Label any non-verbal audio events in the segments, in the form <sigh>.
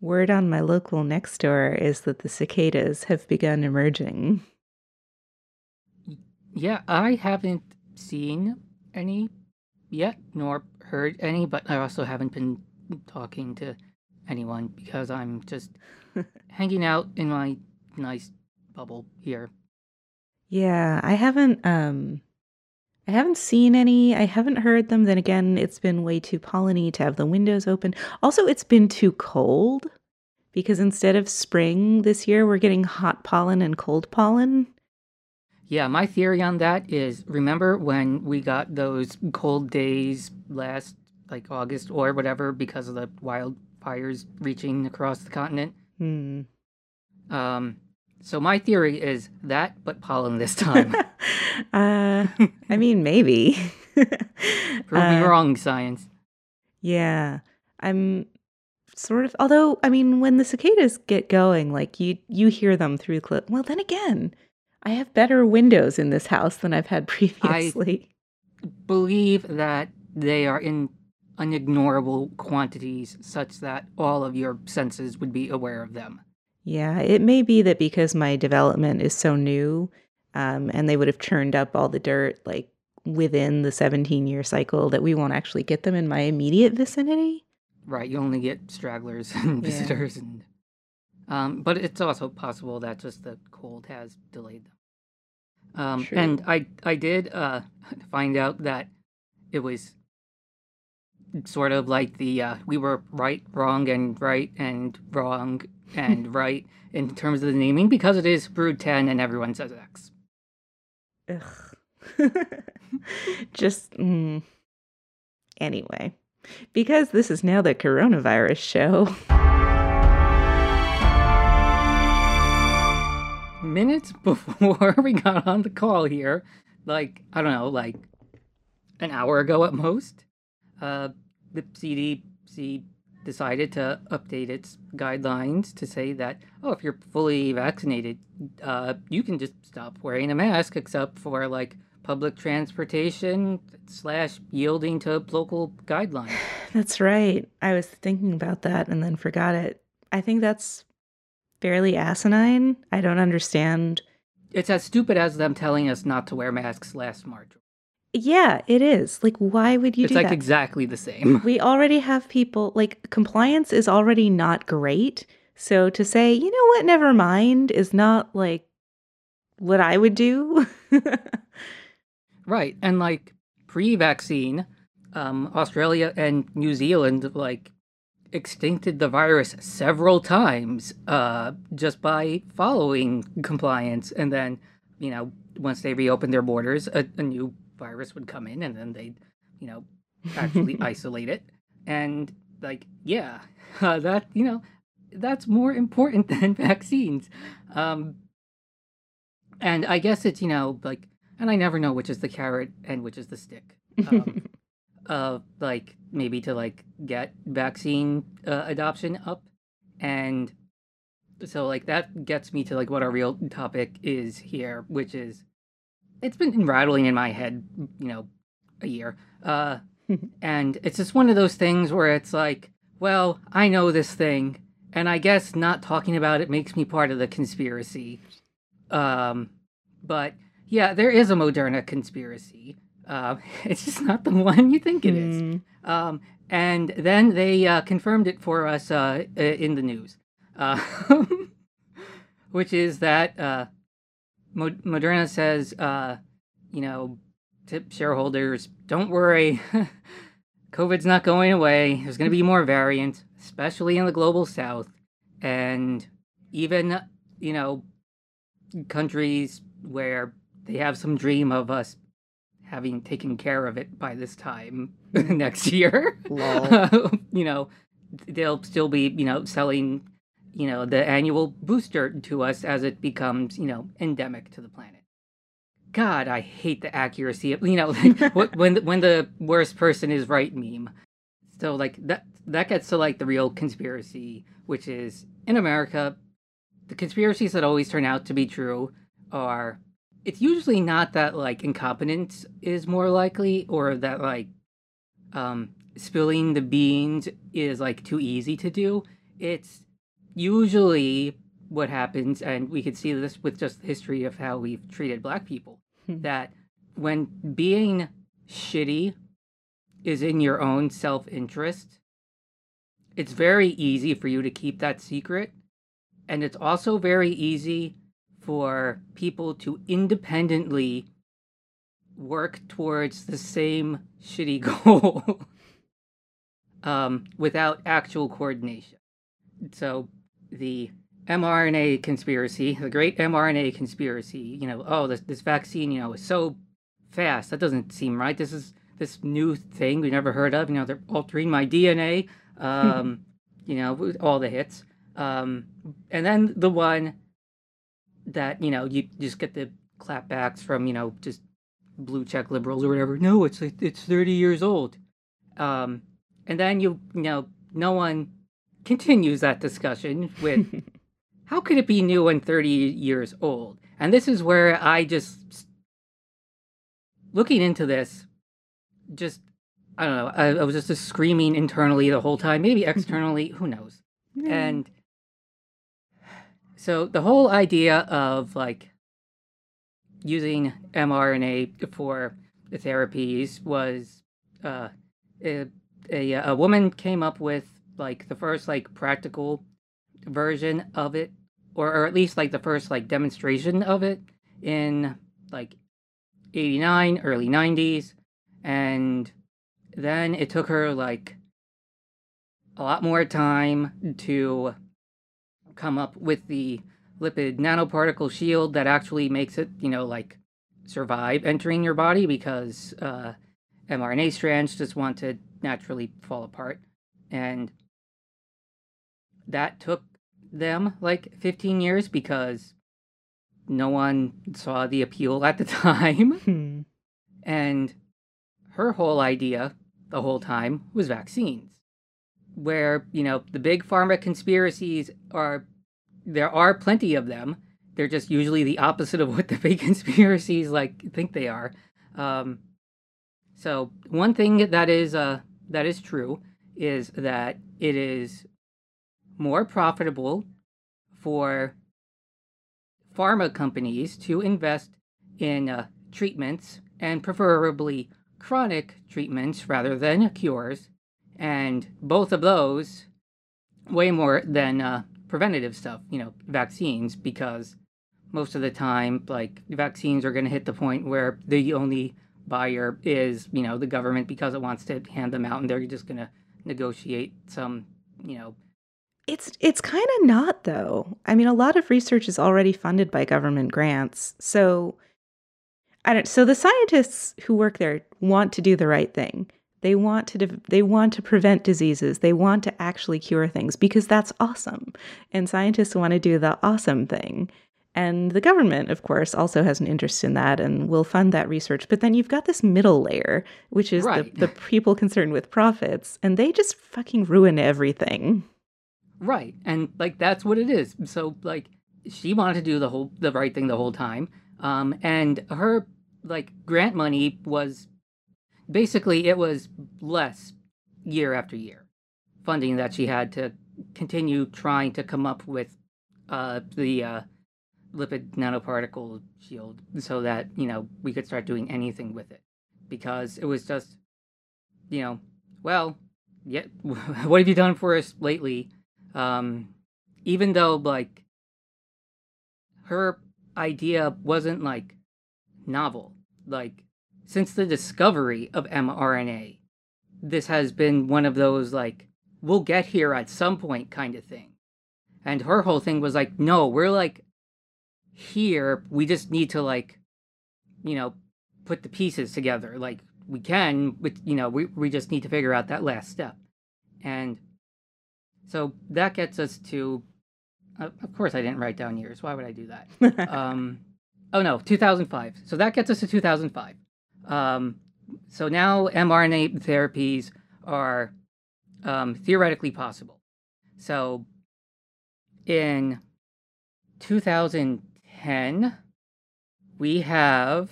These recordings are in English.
Word on my local next door is that the cicadas have begun emerging. Yeah, I haven't seen any yet, nor heard any, but I also haven't been talking to anyone because I'm just <laughs> hanging out in my nice bubble here. Yeah, I haven't um I haven't seen any. I haven't heard them. Then again, it's been way too polleny to have the windows open. Also, it's been too cold because instead of spring this year, we're getting hot pollen and cold pollen. Yeah, my theory on that is remember when we got those cold days last like August or whatever because of the wildfires reaching across the continent? Hmm. Um so my theory is that but pollen this time. <laughs> uh, I mean, maybe. <laughs> Prove me Uh, wrong, science. Yeah. I'm sort of although I mean when the cicadas get going like you you hear them through the well then again I have better windows in this house than I've had <laughs> previously. Believe that they are in unignorable quantities such that all of your senses would be aware of them. Yeah, it may be that because my development is so new um and they would have churned up all the dirt like within the 17 year cycle that we won't actually get them in my immediate vicinity. Right, you only get stragglers <laughs> and Yeah. visitors and um but it's also possible that just the cold has delayed them. Um True. and I I did uh <laughs> find out that it was sort of like the uh we were right, wrong and right and wrong and <laughs> right in terms of the naming because it is Brood 10 and everyone says X. Ugh. <laughs> Just mm. anyway, because this is now the coronavirus show. <laughs> minutes before we got on the call here, like I don't know, like an hour ago at most, uh, the CDC decided to update its guidelines to say that oh, if you're fully vaccinated, uh, you can just stop wearing a mask except for like public transportation slash yielding to local guidelines. <sighs> That's right. I was thinking about that and then forgot it. I think that's fairly asinine. I don't understand. It's as stupid as them telling us not to wear masks last March. Yeah, it is. Like, why would you do that? it's like that? exactly the same. we already have people like compliance is already not great. So to say, you know what, never mind, is not like what I would do. <laughs> Right. And like pre vaccine, um, Australia and New Zealand like extincted the virus several times uh, just by following compliance. And then, you know, once they reopened their borders, a, a new virus would come in and then they'd, you know, actually <laughs> isolate it. And like, yeah, <laughs> uh, that, you know, that's more important <laughs> than vaccines. Um, and I guess it's, you know, like, and I never know which is the carrot and which is the stick. Um, uh, like maybe to like get vaccine uh, adoption up, and so like that gets me to like what our real topic is here, which is it's been rattling in my head, you know, a year. Uh, <laughs> and it's just one of those things where it's like, well, I know this thing, and I guess not talking about it makes me part of the conspiracy. Um, but yeah, there is a Moderna conspiracy. Uh, <laughs> it's just not the <laughs> one you think it is. Hmm. Um, and then they uh, confirmed it for us uh, in the news, uh, which is that uh, Mo- Moderna says, uh, you know, to shareholders, don't worry, <laughs> COVID's not going away. There's going to be more variants, especially in the global south. And even, you know, countries where they have some dream of us having taken care of it by this time <laughs> next year. <laughs> You know, they'll still be, you know, selling, you know, the annual booster to us as it becomes, you know, endemic to the planet. God, I hate the accuracy of, you know, <laughs> like, wh- <laughs> when the, when the worst person is right meme. So like that that gets to like the real conspiracy, which is in America, the conspiracies that always turn out to be true are it's usually not that like incompetence is more likely or that like um spilling the beans is like too easy to do it's usually what happens, and we could see this with just the history of how we've treated black people, Hmm. that when being shitty is in your own self interest, it's very easy for you to keep that secret. And it's also very easy for people to independently work towards the same shitty <laughs> goal um, without actual coordination. So the mRNA conspiracy, the great mRNA conspiracy, you know, oh, this, this vaccine, you know, is so fast. That doesn't seem right. This is this new thing we never heard of. You know, they're altering my DNA. Um, you know, all the hits. Um, and then the one that you know you just get the clapbacks from you know just blue check liberals or whatever. No, it's like it's thirty years old. Um, and then you you know no one continues that discussion with <laughs> how could it be new and 30 years old? And this is where I just looking into this, just I don't know. I, I was just, just screaming internally the whole time, maybe <laughs> externally, who knows? And so the whole idea of like using mRNA for the therapies was uh, a, a a woman came up with like the first like practical version of it, or or at least like the first like demonstration of it in like 89 early 90s and then it took her like a lot more time to come up with the lipid nanoparticle shield that actually makes it, you know, like survive entering your body because uh, mRNA strands just want to naturally fall apart. And that took them like 15 years because no one saw the appeal at the <laughs> time. Hmm. And her whole idea the whole time was vaccines. Where, you know, the big pharma conspiracies are, there are plenty of them. They're just usually the opposite of what the big <laughs> conspiracies like think they are. Um, so one thing that is uh, that is true is that it is more profitable for pharma companies to invest in uh, treatments and preferably chronic treatments rather than cures, and both of those way more than uh, preventative stuff, you know, vaccines, because most of the time, like vaccines are going to hit the point where the only buyer is, you know, the government because it wants to hand them out, and they're just going to negotiate some, you know, It's it's kind of not though. I mean, a lot of research is already funded by government grants. So I don't so the scientists who work there want to do the right thing. They want to de- they want to prevent diseases. They want to actually cure things because that's awesome. And scientists want to do the awesome thing. And the government, of course, also has an interest in that and will fund that research. But then you've got this middle layer, which is Right. the, the people concerned with profits, and they just fucking ruin everything. Right. And like that's what it is. So like she wanted to do the whole the right thing the whole time. Um and her like grant money was basically it was less year after year funding that she had to continue trying to come up with uh the uh lipid nanoparticle shield so that, you know, we could start doing anything with it. Because it was just you know, well, yeah, <laughs> what have you done for us lately? Um even though like her idea wasn't like novel like since the discovery of mRNA this has been one of those like we'll get here at some point kind of thing. And her whole thing was like no we're like here we just need to like you know put the pieces together. Like we can but you know we, we just need to figure out that last step. And so that gets us to. Uh, of course, I didn't write down years. Why would I do that? <laughs> um, oh no, 2005. So that gets us to 2005. Um, so now mRNA therapies are um, theoretically possible. So in 2010, we have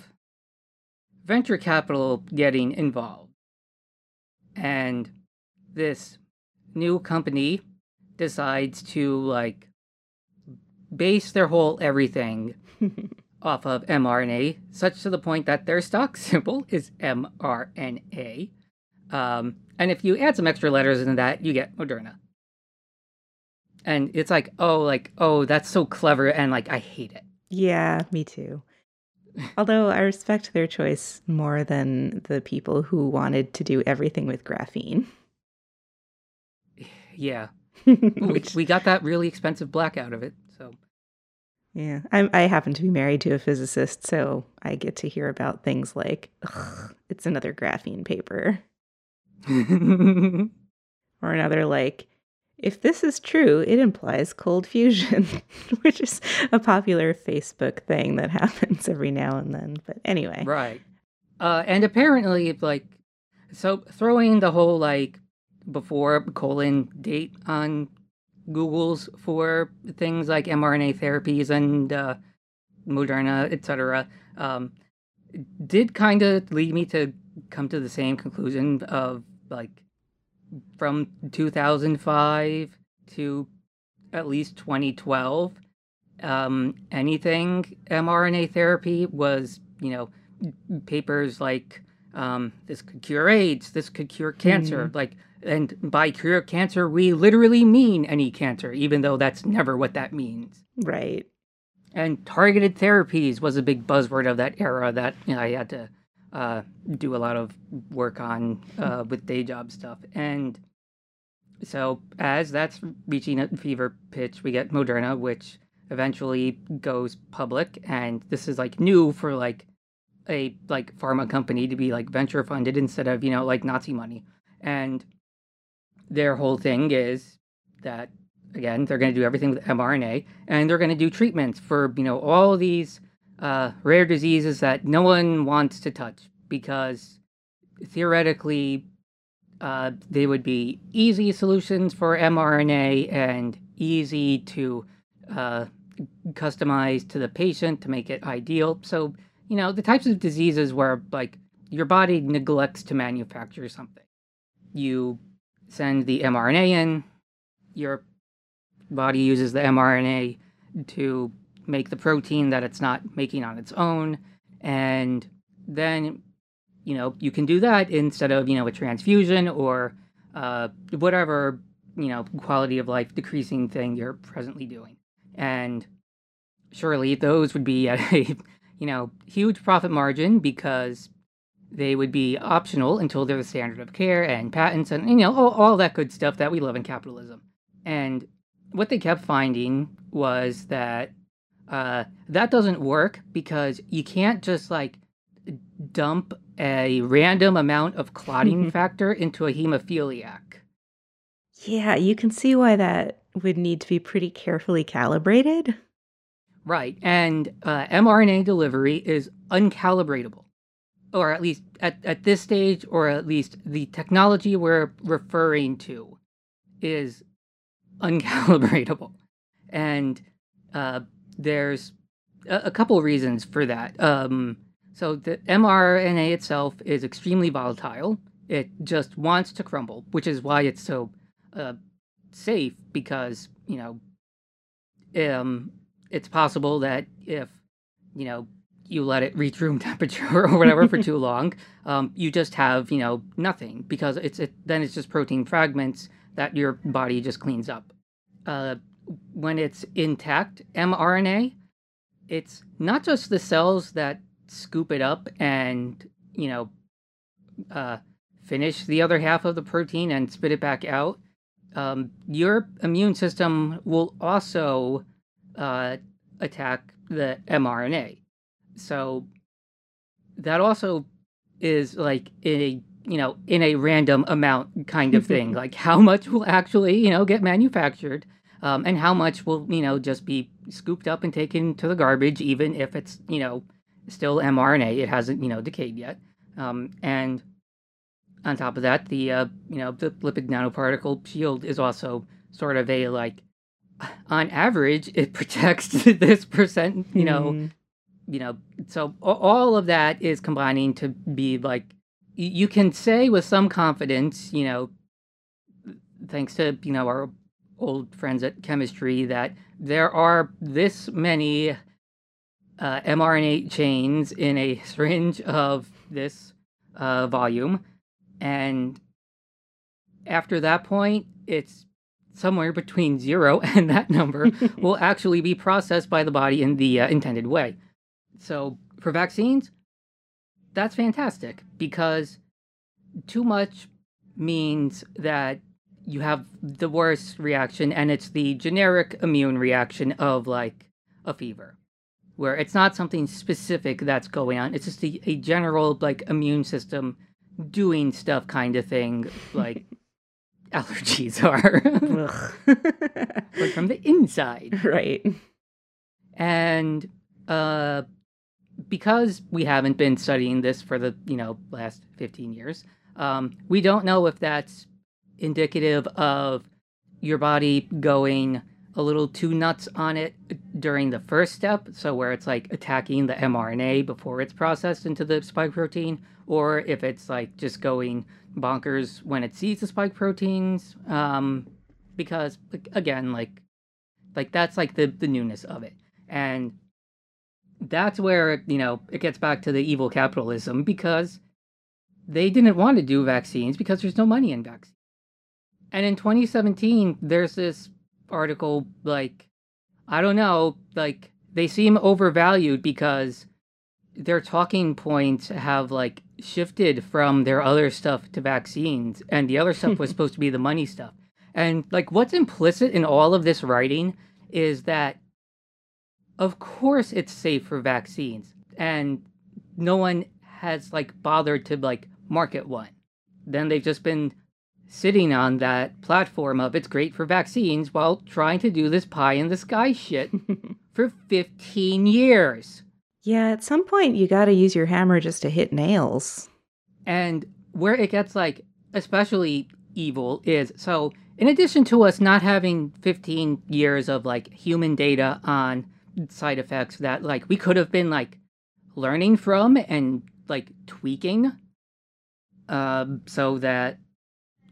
venture capital getting involved. And this new company decides to like base their whole everything <laughs> off of mRNA, such to the point that their stock <laughs> symbol is mRNA. Um, and if you add some extra letters into that, you get Moderna. And it's like, oh, like, oh, that's so clever, and like, I hate it. Yeah, me too. Although I respect their choice more than the people who wanted to do everything with graphene. Yeah. <laughs> Which... we, we got that really expensive black out of it. So yeah, I, I happen to be married to a physicist, so I get to hear about things like it's another graphene paper, <laughs> or another like if this is true, it implies cold fusion, <laughs> which is a popular Facebook thing that happens every now and then. But anyway, right? Uh, and apparently, like, so throwing the whole like before colon date on Google's for things like mRNA therapies and uh, Moderna, etc., um, did kind of lead me to come to the same conclusion of like from 2005 to at least 2012 um, anything mRNA therapy was, you know, papers like um, this could cure AIDS, this could cure cancer. Mm-hmm. Like and by cure cancer, we literally mean any cancer, even though that's never what that means. Right. And targeted therapies was a big buzzword of that era that you know, I had to uh, do a lot of work on uh, with day job stuff. And so, as that's reaching a fever pitch, we get Moderna, which eventually goes public. And this is like new for like a like pharma company to be like venture funded instead of you know like Nazi money. And their whole thing is that again they're going to do everything with mRNA and they're going to do treatments for you know all these uh, rare diseases that no one wants to touch because theoretically uh, they would be easy solutions for mRNA and easy to uh, customize to the patient to make it ideal. So you know the types of diseases where like your body neglects to manufacture something you send the mRNA in. Your body uses the mRNA to make the protein that it's not making on its own. And then, you know, you can do that instead of, you know, a transfusion or uh, whatever, you know, quality of life decreasing thing you're presently doing. And surely those would be at a, <laughs> you know, huge profit margin because they would be optional until they're the standard of care and patents and, you know, all, all that good stuff that we love in capitalism. And what they kept finding was that uh, that doesn't work because you can't just like dump a random amount of clotting <laughs> factor into a hemophiliac. Yeah, you can see why that would need to be pretty carefully calibrated. Right. And uh, mRNA delivery is uncalibratable or at least at, at this stage, or at least the technology we're referring to is uncalibratable. And uh, there's a, a couple reasons for that. Um, so the mRNA itself is extremely volatile. It just wants to crumble, which is why it's so uh, safe because, you know, um, it's possible that if, you know, you let it reach room <laughs> temperature or whatever for too long, um, you just have you know nothing because it's it, then it's just protein fragments that your body just cleans up. Uh, when it's intact mRNA, it's not just the cells that scoop it up and you know uh, finish the other half of the protein and spit it back out. Um, your immune system will also uh, attack the mRNA. So that also is like a you know in a random amount kind of thing. <laughs> like how much will actually you know get manufactured, um, and how much will you know just be scooped up and taken to the garbage, even if it's you know still mRNA. It hasn't you know decayed yet. Um, and on top of that, the uh, you know the lipid nanoparticle shield is also sort of a like <sighs> on average it <laughs> protects this percent you know mm you know, so all of that is combining to be like, you can say with some confidence, you know, thanks to, you know, our old friends at chemistry that there are this many uh, mRNA chains in a <laughs> syringe of this uh, volume, and after that point, it's somewhere between zero <laughs> and that number <laughs> will actually be processed by the body in the uh, intended way. So for vaccines, that's fantastic because too much means that you have the worst reaction, and it's the generic immune reaction of like a fever, where it's not something specific that's going on. It's just a, a general like immune system doing stuff kind of thing, <laughs> like allergies are, <laughs> but from the inside, right? And uh, because we haven't been studying this for the you know last fifteen years, um, we don't know if that's indicative of your body going a little too nuts on it during the first step, so where it's like attacking the mRNA before it's processed into the spike protein, or if it's like just going bonkers when it sees the spike proteins. Um, because again, like, like that's like the the newness of it, and that's where you know it gets back to the evil capitalism because they didn't want to do vaccines because there's no money in vaccines. And in 2017, there's this article like, I don't know, like they seem overvalued because their talking points have like shifted from their other stuff to vaccines, and the other stuff was <laughs> supposed to be the money stuff. And like, what's implicit in all of this writing is that, of course, it's safe for vaccines, and no one has like bothered to like market one. Then they've just been sitting on that platform of it's great for vaccines while trying to do this pie in the sky shit <laughs> for 15 years. Yeah, at some point you got to use your hammer just to hit nails. And where it gets like especially evil is so in addition to us not having 15 years of like human data on side effects that like we could have been like learning from and like tweaking um, so that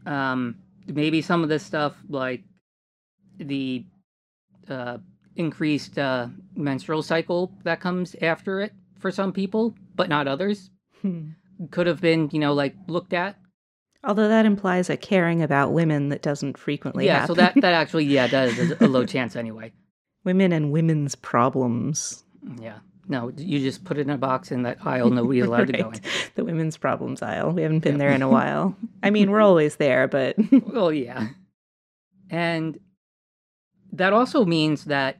um, maybe some of this stuff, like the uh, increased uh, menstrual cycle that comes after it for some people, but not others, hmm. could have been, you know, like looked at. Although that implies a caring about women that doesn't frequently yeah, happen. so that, that <laughs> actually, yeah, that is a low chance anyway. Women and women's problems. Yeah. No, you just put it in a box in that aisle nobody's <laughs> allowed right. to go in. The women's problems aisle. We haven't been there in a while. <laughs> I mean, we're always there, but <laughs> well, yeah. And that also means that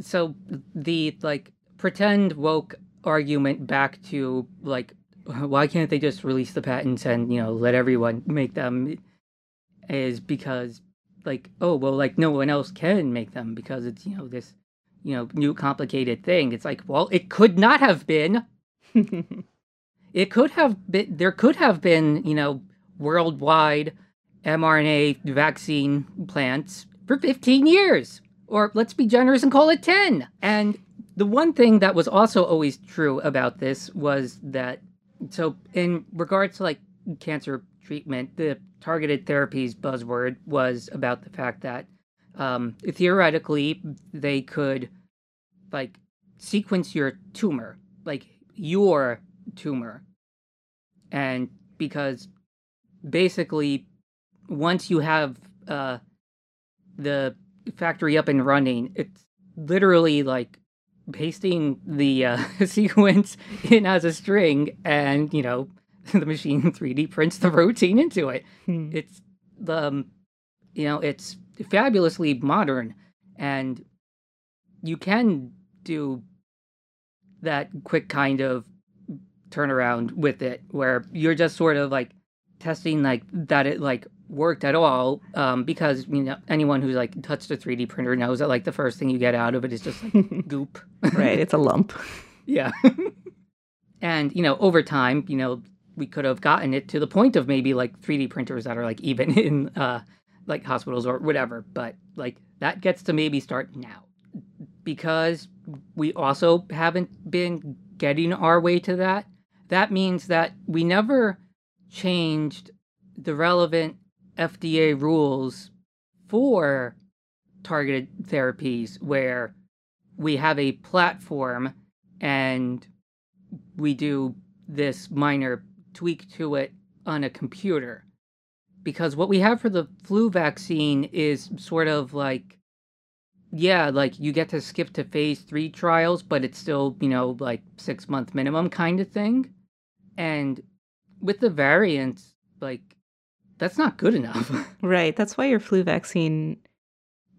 so the like pretend woke argument back to like why can't they just release the patents and you know let everyone make them is because like oh well like no one else can make them because it's you know this you know, new complicated thing. It's like, well, it could not have been. <laughs> it could have been, there could have been, you know, worldwide mRNA vaccine plants for 15 years. Or let's be generous and call it 10. And the one thing that was also always true about this was that, so in regards to like cancer treatment, the targeted therapies buzzword was about the fact that um, theoretically they could like sequence your tumor, like your tumor. And because basically once you have uh, the factory up and running, it's literally like pasting the uh, <laughs> sequence in as a string and, you know, <laughs> the machine 3D prints the routine into it. Hmm. It's the, um, you know, it's fabulously modern and you can do that quick kind of turnaround with it where you're just sort of like testing like that it like worked at all um, because you know anyone who's like touched a 3d printer knows that like the first thing you get out of it is just like <laughs> goop right it's a lump <laughs> yeah and you know over time you know we could have gotten it to the point of maybe like 3d printers that are like even <laughs> in uh like hospitals or whatever but like that gets to maybe start now. Because we also haven't been getting our way to that, that means that we never changed the relevant FDA rules for targeted therapies where we have a platform and we do this minor tweak to it on a computer. Because what we have for the flu vaccine is sort of like, yeah, like you get to skip to phase three trials, but it's still, you know, like six month minimum kind of thing. And with the variants, like, that's not good enough. <laughs> Right. That's why your flu vaccine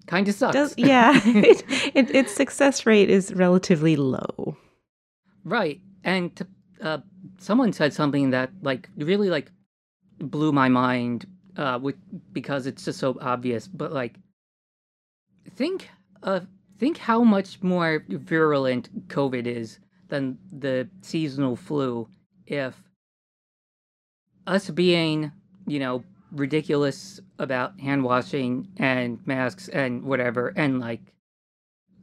kind of sucks. does. <laughs> Yeah, <laughs> it, it, its success rate is relatively low. Right. And to, uh, someone said something that like really like blew my mind uh with because it's just so obvious, but like think uh think how much more virulent COVID is than the seasonal flu if us being, you know, ridiculous about hand washing and masks and whatever and like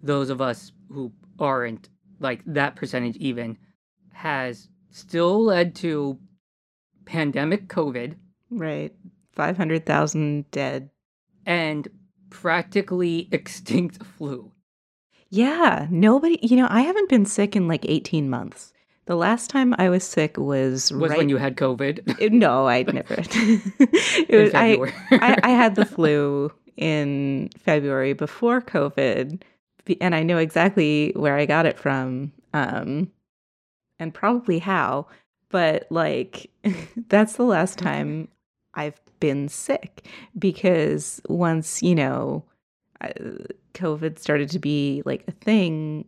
those of us who aren't like that percentage even has still led to pandemic COVID Right. 500,000 dead. and practically <laughs> extinct flu. Yeah, nobody, you know, I haven't been sick in like 18 months. The last time I was sick was, Was right when you had COVID <laughs> Uh, No, I'd never. <laughs> it in was, I, February. I, I had the flu in February before COVID, and I know exactly where I got it from, um, and probably how. But like, <laughs> that's the last mm-hmm. time I've been sick because once you know, COVID started to be like a thing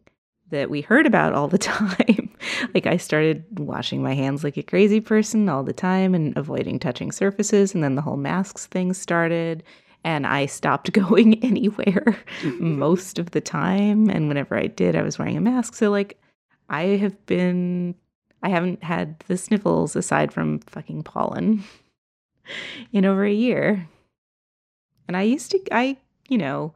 that we heard about all the <laughs> time. like I started washing my hands like a crazy person all the time and avoiding touching surfaces and then the whole masks thing started and I stopped <laughs> going anywhere mm-hmm. most of the time and whenever I did I was wearing a mask. So like I have been I haven't had the sniffles aside from fucking pollen <laughs> in over a year. And I used to I, you know,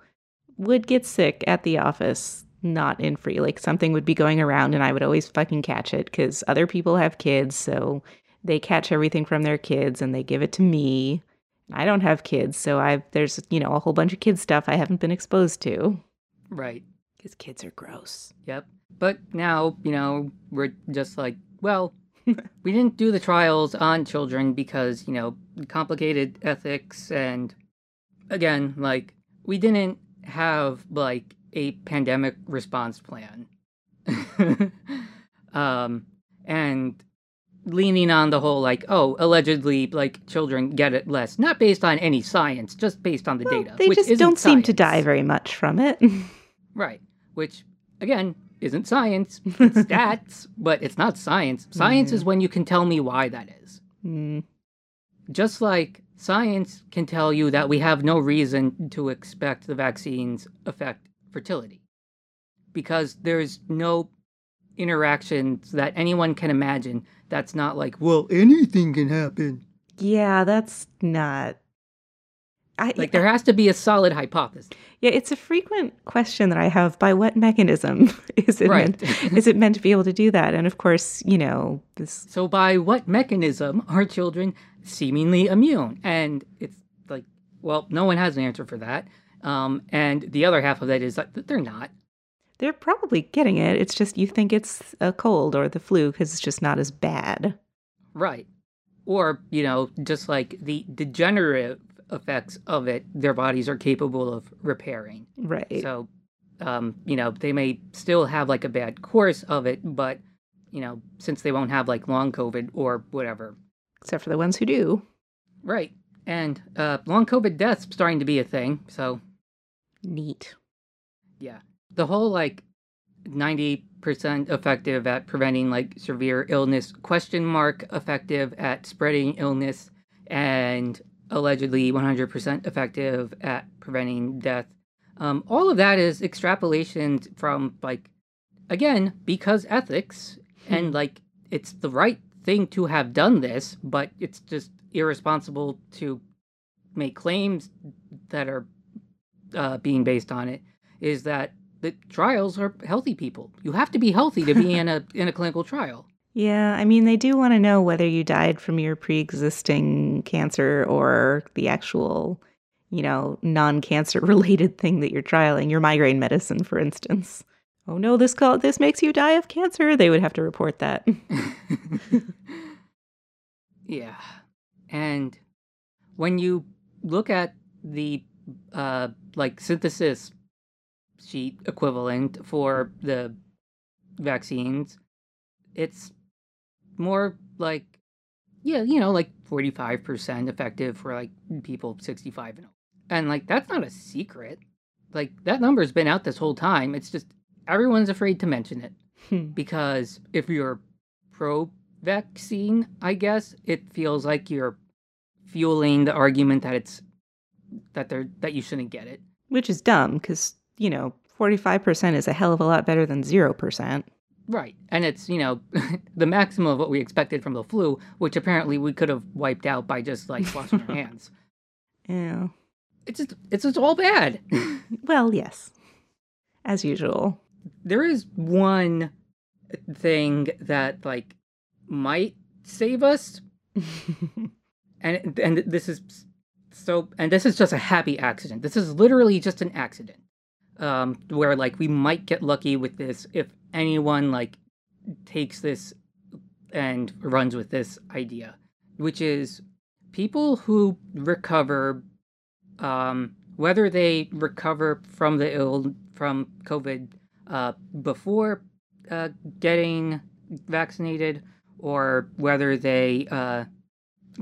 would get sick at the office not in free. Like something would be going around and I would always fucking catch it because other people have kids. So they catch everything from their kids and they give it to me. I don't have kids. So I've, there's, you know, a whole bunch of kid stuff I haven't been exposed to right. because kids are gross. Yep. But now, you know, we're just like, well, <laughs> we didn't do the trials on children because, you know, complicated ethics and again, like we didn't have like a pandemic response plan. <laughs> um and leaning on the whole like, oh, allegedly like children get it less, not based on any science, just based on the Well, data. they which just don't seem to die very much from it. <laughs> Right. Which, again, isn't science. It's <laughs> stats, but it's not science. Science is when you can tell me why that is. Mm, Just like science can tell you that we have no reason to expect the vaccines affect fertility. Because there's no interactions that anyone can imagine that's not like, well, anything can happen. yeah, that's not. I, Like, there has to be a solid hypothesis. yeah, it's a frequent question that I have. By what mechanism <laughs> is it Right. meant? Is it meant to be able to do that? And of course, you know, this So, by what mechanism are children seemingly immune? And it's like, well, no one has an answer for that. Um, and the other half of that is that they're not. they're probably getting it. It's just you think it's a cold or the flu because it's just not as bad. Right. Or, you know, just like the degenerative effects of it, their bodies are capable of repairing. Right. So, um, you know, they may still have like a bad course of it, but, you know, since they won't have like long COVID or whatever. Except for the ones who do. Right. And uh, long COVID deaths starting to be a thing. So, Neat. Yeah. The whole like 90% effective at preventing like severe illness question mark effective at spreading illness and allegedly 100% effective at preventing death. Um, all of that is extrapolations from like again because ethics and like it's the right thing to have done this, but it's just irresponsible to make claims that are uh, being based on it. Is that the trials are healthy people? You have to be healthy to be <laughs> in a in a clinical trial. Yeah, I mean, they do want to know whether you died from your pre existing cancer or the actual you know, non-cancer <laughs> related thing that you're trialing, your migraine medicine, for instance. Oh no, this call this makes you die of cancer. They would have to report that. <laughs> yeah. And when you look at the uh like synthesis sheet equivalent for the vaccines, it's more like yeah, you know, like 45% effective for like people 65 and over. And like that's not a secret. Like that number's been out this whole time. It's just everyone's afraid to mention it Hmm. because if you're pro vaccine, I guess, it feels like you're fueling the argument that it's that they're that you shouldn't get it. Which is dumb because, you know, 45% is a hell of a lot better than 0%. Right. And it's, you know, <laughs> the maximum of what we expected from the flu, which apparently we could have wiped out by just like <laughs> washing our hands. Yeah. It's just it's just all bad. <laughs> Well, yes. As usual. there is one thing that like might save us and and this is so and this is just a happy accident this is literally just an accident um where like we might get lucky with this if anyone like takes this and runs with this idea which is people who recover um whether they recover from the ill from covid uh before uh getting vaccinated or whether they uh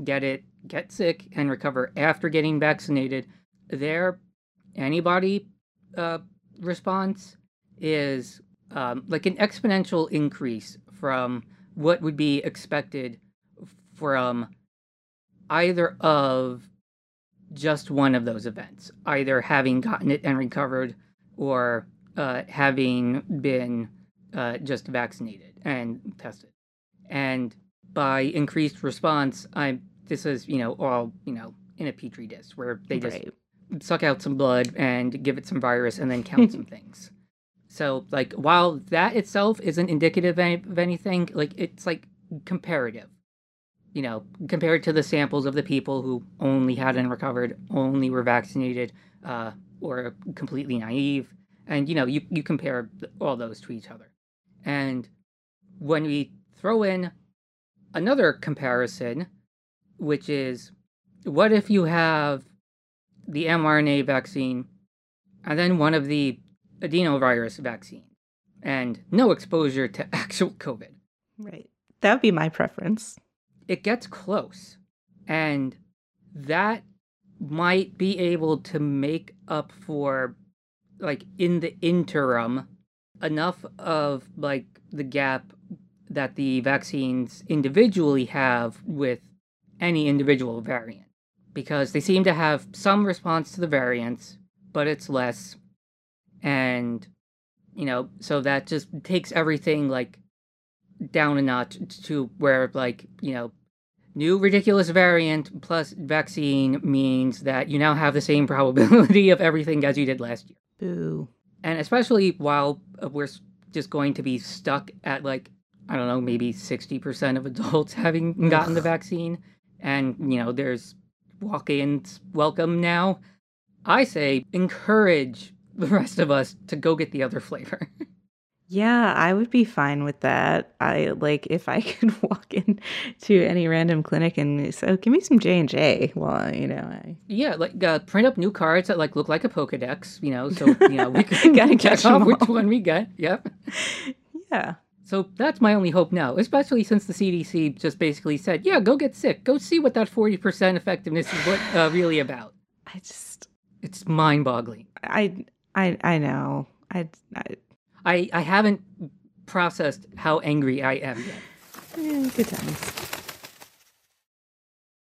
get it, get sick, and recover after getting vaccinated, their antibody uh, response is um, like an exponential increase from what would be expected from either of just one of those events, either having gotten it and recovered or uh, having been uh, just vaccinated and tested. And by increased response, I'm this is you know all you know in a petri dish where they just Right. suck out some blood and give it some virus and then count some <laughs> things. So like while that itself isn't indicative of, any, of anything, like it's like comparative. You know, compared to the samples of the people who only had and recovered, only were vaccinated, uh, or completely naive, and you know you you compare all those to each other, and when we throw in another comparison, which is what if you have the mRNA vaccine and then one of the adenovirus vaccine and no exposure to <laughs> actual COVID? Right. That would be my preference. It gets close. And that might be able to make up for, like, in the interim, enough of, like, the gap that the vaccines individually have with any individual variant because they seem to have some response to the variants but it's less and you know so that just takes everything like down a notch to where like you know new ridiculous variant plus vaccine means that you now have the same <laughs> probability of everything as you did last year Boo. and especially while uh, we're just going to be stuck at like i don't know maybe 60% of adults <laughs> having gotten the vaccine and you know there's walk-ins welcome now i say encourage the rest of us to go get the other flavor <laughs> Yeah, I would be fine with that. I like if I <laughs> could walk in to any random clinic and say, oh, give me some J and J. Well, you know, I yeah like uh, print up new cards that like look like a pokedex you know so you know we <laughs> can Gotta check catch off which one we get yep yeah. So that's my only hope now, especially since the CDC just basically said, yeah, go get sick. Go see what that 40% effectiveness is what, uh, really about. I just It's mind boggling. I I I know. I, I I, I haven't processed how angry I am yet. eh, good times.